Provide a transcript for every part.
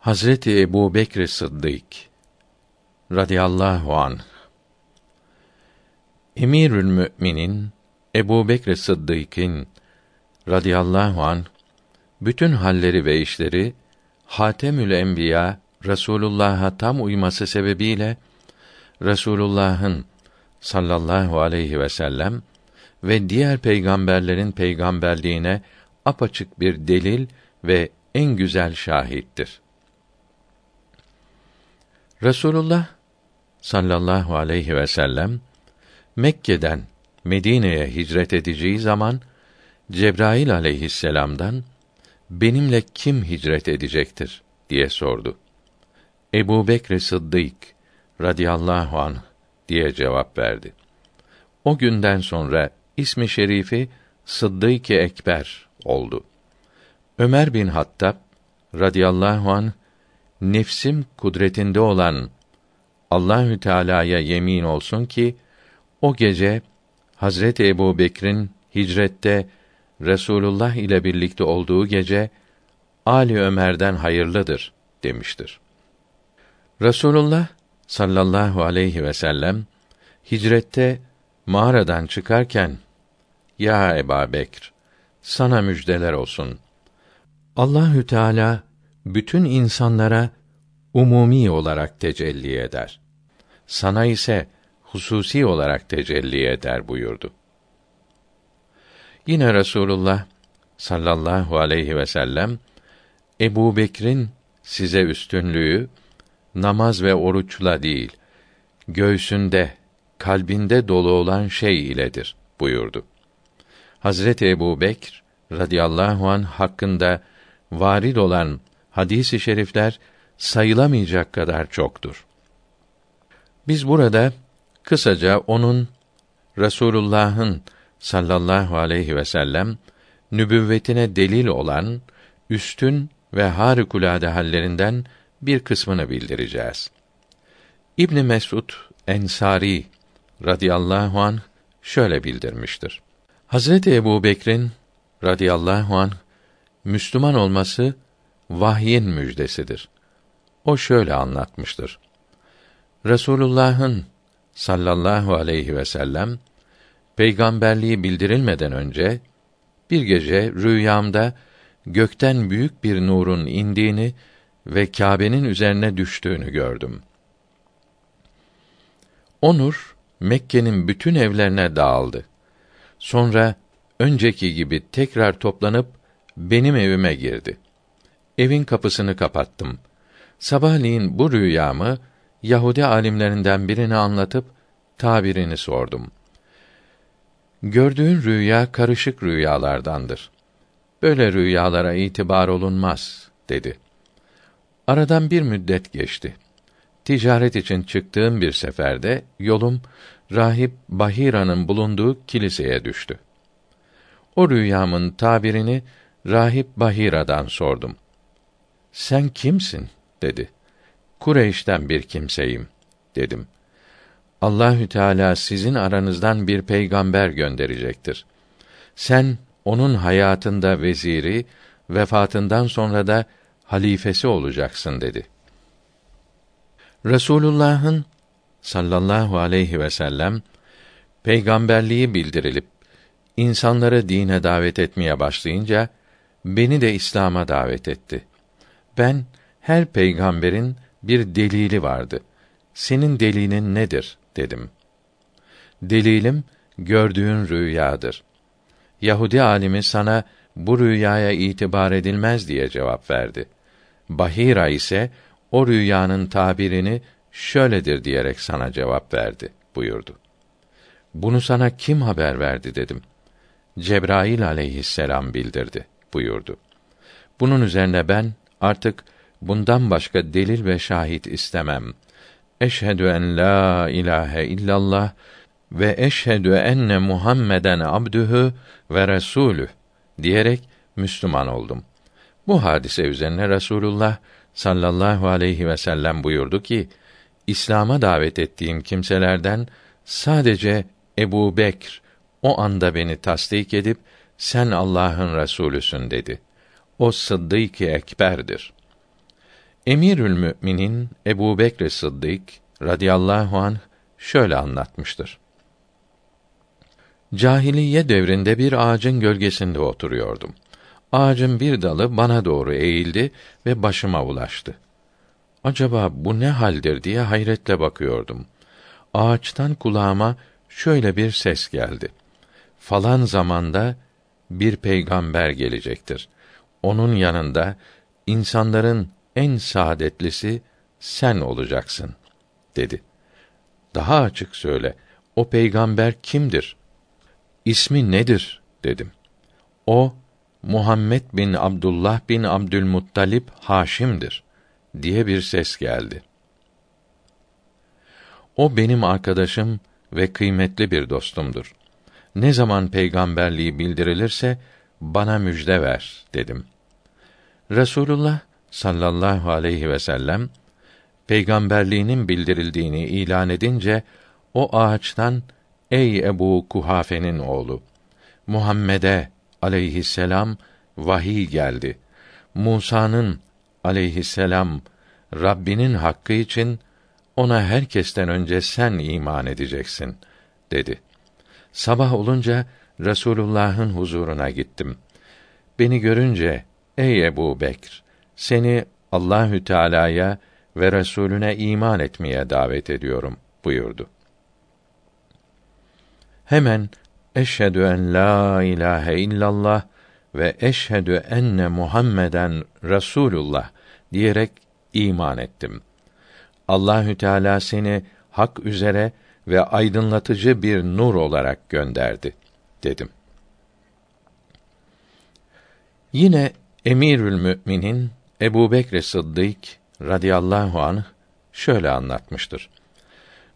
Hazreti Ebu Bekr Sıddık radıyallahu anh Emirül Müminin Ebu Bekr Sıddık'ın radıyallahu anh bütün halleri ve işleri Hatemül Enbiya Resulullah'a tam uyması sebebiyle Resulullah'ın sallallahu aleyhi ve sellem ve diğer peygamberlerin peygamberliğine apaçık bir delil ve en güzel şahittir. Resulullah sallallahu aleyhi ve sellem Mekke'den Medine'ye hicret edeceği zaman Cebrail aleyhisselam'dan benimle kim hicret edecektir diye sordu. Ebu Bekr Sıddık radıyallahu anh diye cevap verdi. O günden sonra ismi şerifi Sıddık-ı Ekber oldu. Ömer bin Hattab radıyallahu an nefsim kudretinde olan Allahü Teala'ya yemin olsun ki o gece Hazreti Ebu Bekir'in hicrette Resulullah ile birlikte olduğu gece Ali Ömer'den hayırlıdır demiştir. Resulullah sallallahu aleyhi ve sellem hicrette mağaradan çıkarken ya Eba Bekr sana müjdeler olsun. Allahü Teala bütün insanlara umumi olarak tecelli eder. Sana ise hususi olarak tecelli eder buyurdu. Yine Resulullah sallallahu aleyhi ve sellem Ebu Bekir'in size üstünlüğü namaz ve oruçla değil, göğsünde, kalbinde dolu olan şey iledir buyurdu. Hazreti Ebu Bekr radıyallahu an hakkında varid olan hadisi şerifler sayılamayacak kadar çoktur. Biz burada kısaca onun Resulullah'ın sallallahu aleyhi ve sellem nübüvvetine delil olan üstün ve harikulade hallerinden bir kısmını bildireceğiz. İbn Mesud Ensari radıyallahu an şöyle bildirmiştir. Hazreti Ebu Bekir'in radıyallahu an Müslüman olması vahyin müjdesidir. O şöyle anlatmıştır. Resulullah'ın sallallahu aleyhi ve sellem peygamberliği bildirilmeden önce bir gece rüyamda gökten büyük bir nurun indiğini ve Kâbe'nin üzerine düştüğünü gördüm. O nur Mekke'nin bütün evlerine dağıldı. Sonra önceki gibi tekrar toplanıp benim evime girdi. Evin kapısını kapattım. Sabahleyin bu rüyamı Yahudi alimlerinden birine anlatıp tabirini sordum. Gördüğün rüya karışık rüyalardandır. Böyle rüyalara itibar olunmaz dedi. Aradan bir müddet geçti. Ticaret için çıktığım bir seferde yolum rahip Bahira'nın bulunduğu kiliseye düştü. O rüyamın tabirini rahip Bahira'dan sordum. Sen kimsin? dedi. Kureyş'ten bir kimseyim dedim. Allahü Teala sizin aranızdan bir peygamber gönderecektir. Sen onun hayatında veziri, vefatından sonra da halifesi olacaksın dedi. Resulullah'ın sallallahu aleyhi ve sellem peygamberliği bildirilip insanları dine davet etmeye başlayınca beni de İslam'a davet etti. Ben her peygamberin bir delili vardı. Senin delilin nedir dedim. Delilim gördüğün rüyadır. Yahudi alimi sana bu rüyaya itibar edilmez diye cevap verdi. Bahira ise o rüyanın tabirini şöyledir diyerek sana cevap verdi buyurdu. Bunu sana kim haber verdi dedim. Cebrail aleyhisselam bildirdi buyurdu. Bunun üzerine ben artık bundan başka delil ve şahit istemem. Eşhedü en la ilahe illallah ve eşhedü enne Muhammeden abdühü ve resulü diyerek Müslüman oldum. Bu hadise üzerine Resulullah sallallahu aleyhi ve sellem buyurdu ki: İslam'a davet ettiğim kimselerden sadece Ebu Bekr o anda beni tasdik edip sen Allah'ın Resulüsün dedi. O Sıddık-ı Ekber'dir. Emirül Müminin Ebu Bekr Sıddık radıyallahu anh şöyle anlatmıştır. Cahiliye devrinde bir ağacın gölgesinde oturuyordum. Ağacın bir dalı bana doğru eğildi ve başıma ulaştı. Acaba bu ne haldir diye hayretle bakıyordum. Ağaçtan kulağıma şöyle bir ses geldi. Falan zamanda bir peygamber gelecektir. Onun yanında insanların en saadetlisi sen olacaksın dedi. Daha açık söyle. O peygamber kimdir? İsmi nedir? dedim. O Muhammed bin Abdullah bin Abdülmuttalip Haşim'dir diye bir ses geldi. O benim arkadaşım ve kıymetli bir dostumdur. Ne zaman peygamberliği bildirilirse bana müjde ver dedim. Resulullah sallallahu aleyhi ve sellem peygamberliğinin bildirildiğini ilan edince o ağaçtan ey Ebu Kuhafe'nin oğlu Muhammed'e aleyhisselam vahiy geldi. Musa'nın aleyhisselam Rabbinin hakkı için ona herkesten önce sen iman edeceksin dedi. Sabah olunca Resulullah'ın huzuruna gittim. Beni görünce ey Ebu Bekr seni Allahü Teala'ya ve Resulüne iman etmeye davet ediyorum buyurdu. Hemen eşhedü en la ilahe illallah ve eşhedü enne Muhammeden Resulullah diyerek iman ettim. Allahü Teala seni hak üzere ve aydınlatıcı bir nur olarak gönderdi dedim. Yine Emirül Müminin Ebu Bekr Sıddık radıyallahu anh şöyle anlatmıştır.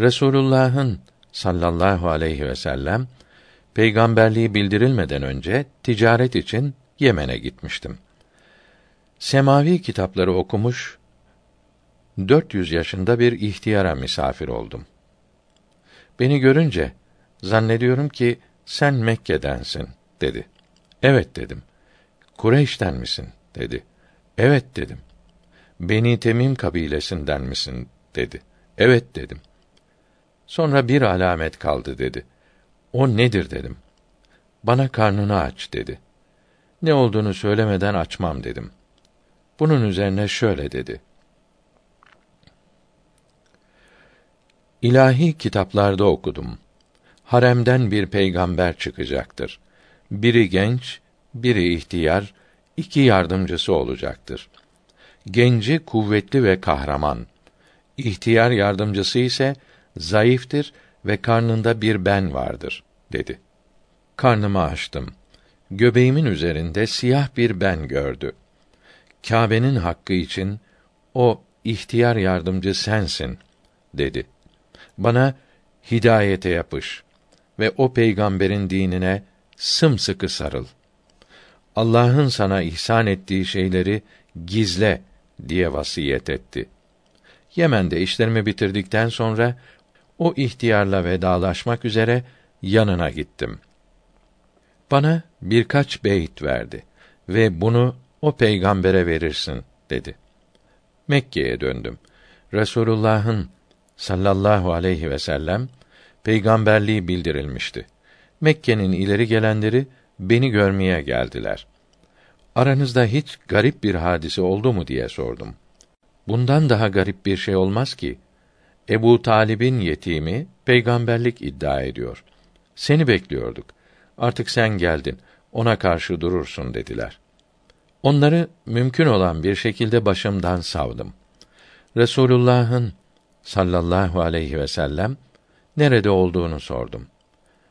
Resulullah'ın sallallahu aleyhi ve sellem peygamberliği bildirilmeden önce ticaret için Yemen'e gitmiştim. Semavi kitapları okumuş 400 yaşında bir ihtiyara misafir oldum. Beni görünce zannediyorum ki sen Mekke'densin dedi. Evet dedim. Kureyş'ten misin dedi. Evet dedim. Beni Temim kabilesinden misin dedi. Evet dedim. Sonra bir alamet kaldı dedi. O nedir dedim. Bana karnını aç dedi. Ne olduğunu söylemeden açmam dedim. Bunun üzerine şöyle dedi. İlahi kitaplarda okudum. Haremden bir peygamber çıkacaktır. Biri genç, biri ihtiyar, iki yardımcısı olacaktır. Genci kuvvetli ve kahraman. İhtiyar yardımcısı ise zayıftır ve karnında bir ben vardır dedi. Karnımı açtım. Göbeğimin üzerinde siyah bir ben gördü. Kâbe'nin hakkı için o ihtiyar yardımcı sensin dedi. Bana hidayete yapış ve o peygamberin dinine sımsıkı sarıl. Allah'ın sana ihsan ettiği şeyleri gizle diye vasiyet etti. Yemen'de işlerimi bitirdikten sonra o ihtiyarla vedalaşmak üzere yanına gittim. Bana birkaç beyt verdi ve bunu o peygambere verirsin dedi. Mekke'ye döndüm. Resulullah'ın sallallahu aleyhi ve sellem peygamberliği bildirilmişti. Mekke'nin ileri gelenleri beni görmeye geldiler. Aranızda hiç garip bir hadise oldu mu diye sordum. Bundan daha garip bir şey olmaz ki. Ebu Talib'in yetimi peygamberlik iddia ediyor. Seni bekliyorduk. Artık sen geldin. Ona karşı durursun dediler. Onları mümkün olan bir şekilde başımdan savdım. Resulullah'ın sallallahu aleyhi ve sellem nerede olduğunu sordum.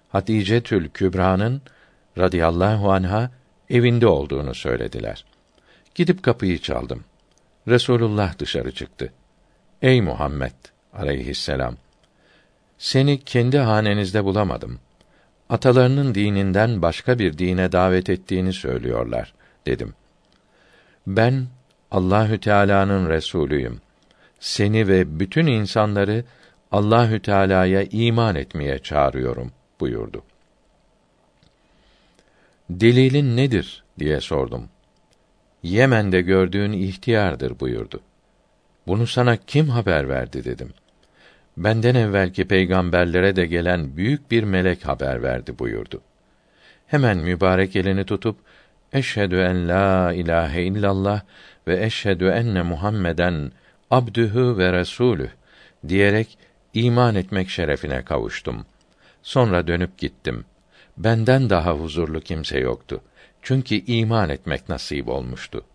Hatice Tül Kübra'nın radıyallahu anha evinde olduğunu söylediler. Gidip kapıyı çaldım. Resulullah dışarı çıktı. Ey Muhammed aleyhisselam seni kendi hanenizde bulamadım. Atalarının dininden başka bir dine davet ettiğini söylüyorlar dedim. Ben Allahü Teala'nın resulüyüm. Seni ve bütün insanları Allahü Teala'ya iman etmeye çağırıyorum buyurdu. Delilin nedir diye sordum. Yemen'de gördüğün ihtiyardır buyurdu. Bunu sana kim haber verdi dedim. Benden evvelki peygamberlere de gelen büyük bir melek haber verdi buyurdu. Hemen mübarek elini tutup Eşhedü en la ilahe illallah ve eşhedü enne Muhammeden abdühü ve resulüh diyerek iman etmek şerefine kavuştum. Sonra dönüp gittim. Benden daha huzurlu kimse yoktu. Çünkü iman etmek nasip olmuştu.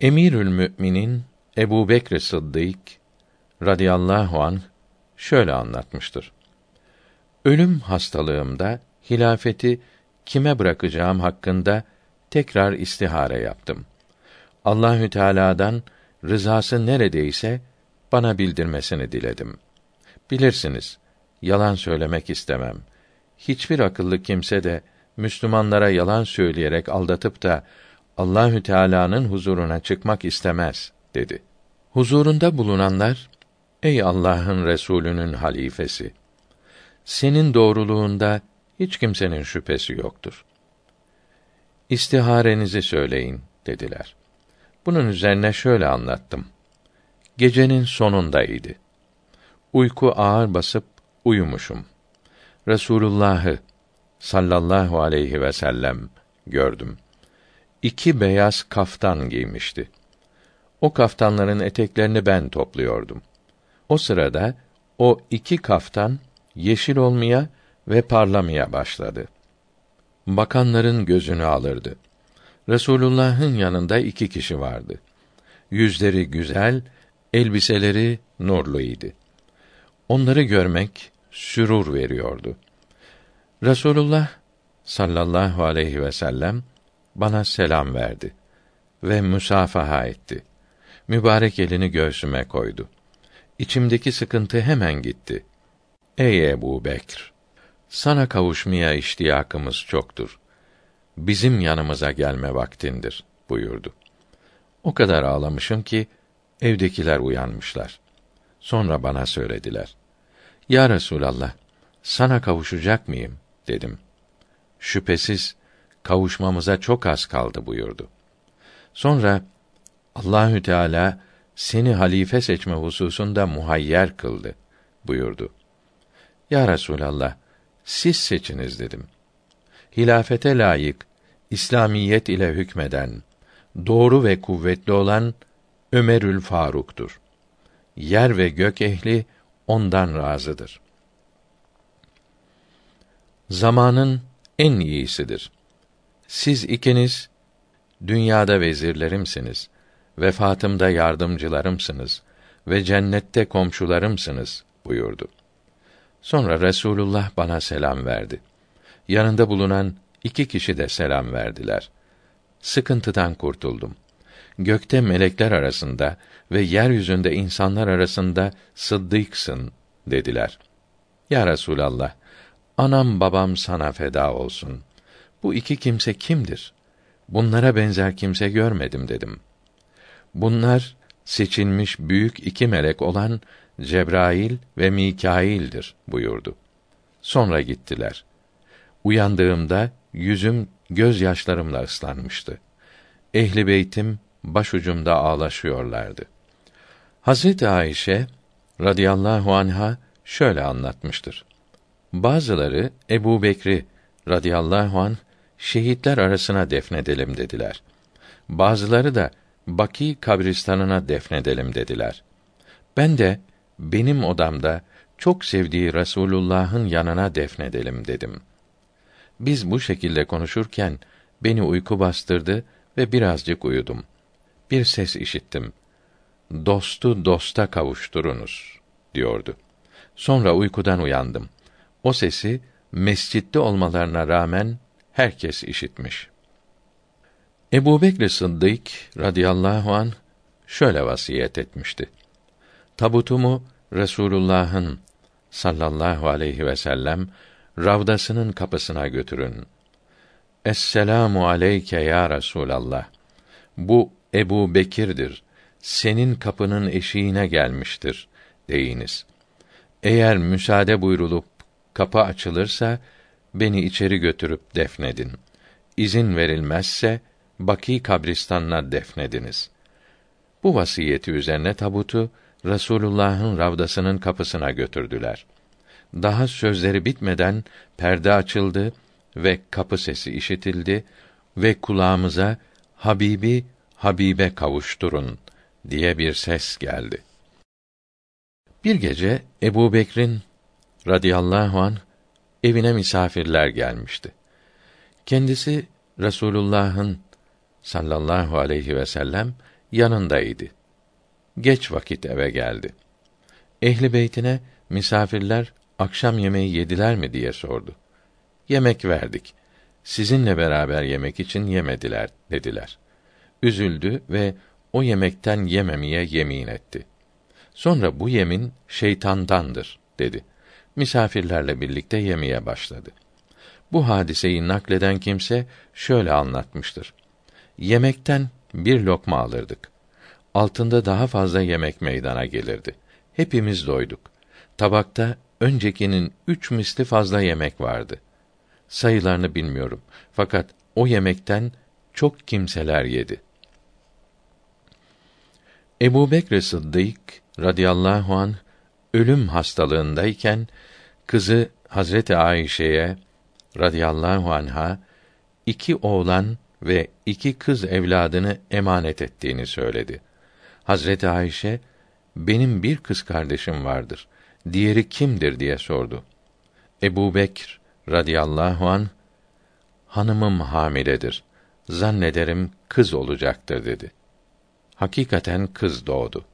Emirül Müminin Ebu Bekr Sıddık radıyallahu an şöyle anlatmıştır. Ölüm hastalığımda hilafeti kime bırakacağım hakkında tekrar istihare yaptım. Allahü Teala'dan rızası neredeyse bana bildirmesini diledim. Bilirsiniz, yalan söylemek istemem. Hiçbir akıllı kimse de Müslümanlara yalan söyleyerek aldatıp da Allahü Teala'nın huzuruna çıkmak istemez dedi. Huzurunda bulunanlar Ey Allah'ın Resulü'nün halifesi senin doğruluğunda hiç kimsenin şüphesi yoktur. İstiharenizi söyleyin dediler. Bunun üzerine şöyle anlattım. Gecenin sonundaydı. Uyku ağır basıp uyumuşum. Resulullah'ı sallallahu aleyhi ve sellem gördüm. İki beyaz kaftan giymişti. O kaftanların eteklerini ben topluyordum. O sırada o iki kaftan yeşil olmaya ve parlamaya başladı. Bakanların gözünü alırdı. Resulullah'ın yanında iki kişi vardı. Yüzleri güzel, elbiseleri nurluydu. Onları görmek sürur veriyordu. Resulullah sallallahu aleyhi ve sellem bana selam verdi ve müsafaha etti. Mübarek elini göğsüme koydu. İçimdeki sıkıntı hemen gitti. Ey Ebu Bekr! Sana kavuşmaya iştiyakımız çoktur. Bizim yanımıza gelme vaktindir buyurdu. O kadar ağlamışım ki evdekiler uyanmışlar. Sonra bana söylediler. Ya Resulallah, sana kavuşacak mıyım? dedim. Şüphesiz kavuşmamıza çok az kaldı buyurdu. Sonra Allahü Teala seni halife seçme hususunda muhayyer kıldı buyurdu. Ya Resulallah, siz seçiniz dedim. Hilafete layık, İslamiyet ile hükmeden, doğru ve kuvvetli olan Ömerül Faruk'tur. Yer ve gök ehli ondan razıdır. Zamanın en iyisidir. Siz ikiniz dünyada vezirlerimsiniz, vefatımda yardımcılarımsınız ve cennette komşularımsınız buyurdu. Sonra Resulullah bana selam verdi. Yanında bulunan iki kişi de selam verdiler. Sıkıntıdan kurtuldum. Gökte melekler arasında ve yeryüzünde insanlar arasında sıddıksın dediler. Ya Resulallah, anam babam sana feda olsun. Bu iki kimse kimdir? Bunlara benzer kimse görmedim dedim. Bunlar seçilmiş büyük iki melek olan Cebrail ve Mikail'dir buyurdu. Sonra gittiler. Uyandığımda yüzüm gözyaşlarımla ıslanmıştı. Ehli beytim başucumda ağlaşıyorlardı. Hazreti Ayşe radıyallahu anha şöyle anlatmıştır. Bazıları Ebu Bekri radıyallahu an şehitler arasına defnedelim dediler. Bazıları da Baki kabristanına defnedelim dediler. Ben de benim odamda çok sevdiği Resulullah'ın yanına defnedelim dedim. Biz bu şekilde konuşurken beni uyku bastırdı ve birazcık uyudum. Bir ses işittim. Dostu dosta kavuşturunuz diyordu. Sonra uykudan uyandım. O sesi mescitte olmalarına rağmen herkes işitmiş. Ebu Bekr Sıddık radıyallahu an şöyle vasiyet etmişti. Tabutumu Resulullah'ın sallallahu aleyhi ve sellem ravdasının kapısına götürün. Esselamu aleyke ya Resulallah. Bu Ebu Bekir'dir. Senin kapının eşiğine gelmiştir deyiniz. Eğer müsaade buyrulup kapı açılırsa beni içeri götürüp defnedin. İzin verilmezse Baki kabristanına defnediniz. Bu vasiyeti üzerine tabutu Resulullah'ın ravdasının kapısına götürdüler. Daha sözleri bitmeden perde açıldı ve kapı sesi işitildi ve kulağımıza Habibi Habibe kavuşturun diye bir ses geldi. Bir gece Ebu Bekir'in radıyallahu an evine misafirler gelmişti. Kendisi Resulullah'ın sallallahu aleyhi ve sellem yanındaydı. Geç vakit eve geldi. Ehli beytine misafirler akşam yemeği yediler mi diye sordu. Yemek verdik. Sizinle beraber yemek için yemediler dediler. Üzüldü ve o yemekten yememeye yemin etti. Sonra bu yemin şeytandandır dedi. Misafirlerle birlikte yemeye başladı. Bu hadiseyi nakleden kimse şöyle anlatmıştır. Yemekten bir lokma alırdık. Altında daha fazla yemek meydana gelirdi. Hepimiz doyduk. Tabakta öncekinin üç misli fazla yemek vardı. Sayılarını bilmiyorum. Fakat o yemekten çok kimseler yedi. Ebu Bekr Sıddık radıyallahu an ölüm hastalığındayken kızı Hazreti Ayşe'ye radıyallahu anha iki oğlan ve iki kız evladını emanet ettiğini söyledi. Hazreti Ayşe benim bir kız kardeşim vardır. Diğeri kimdir diye sordu. Ebu Bekr radıyallahu an hanımım hamiledir. Zannederim kız olacaktır dedi. Hakikaten kız doğdu.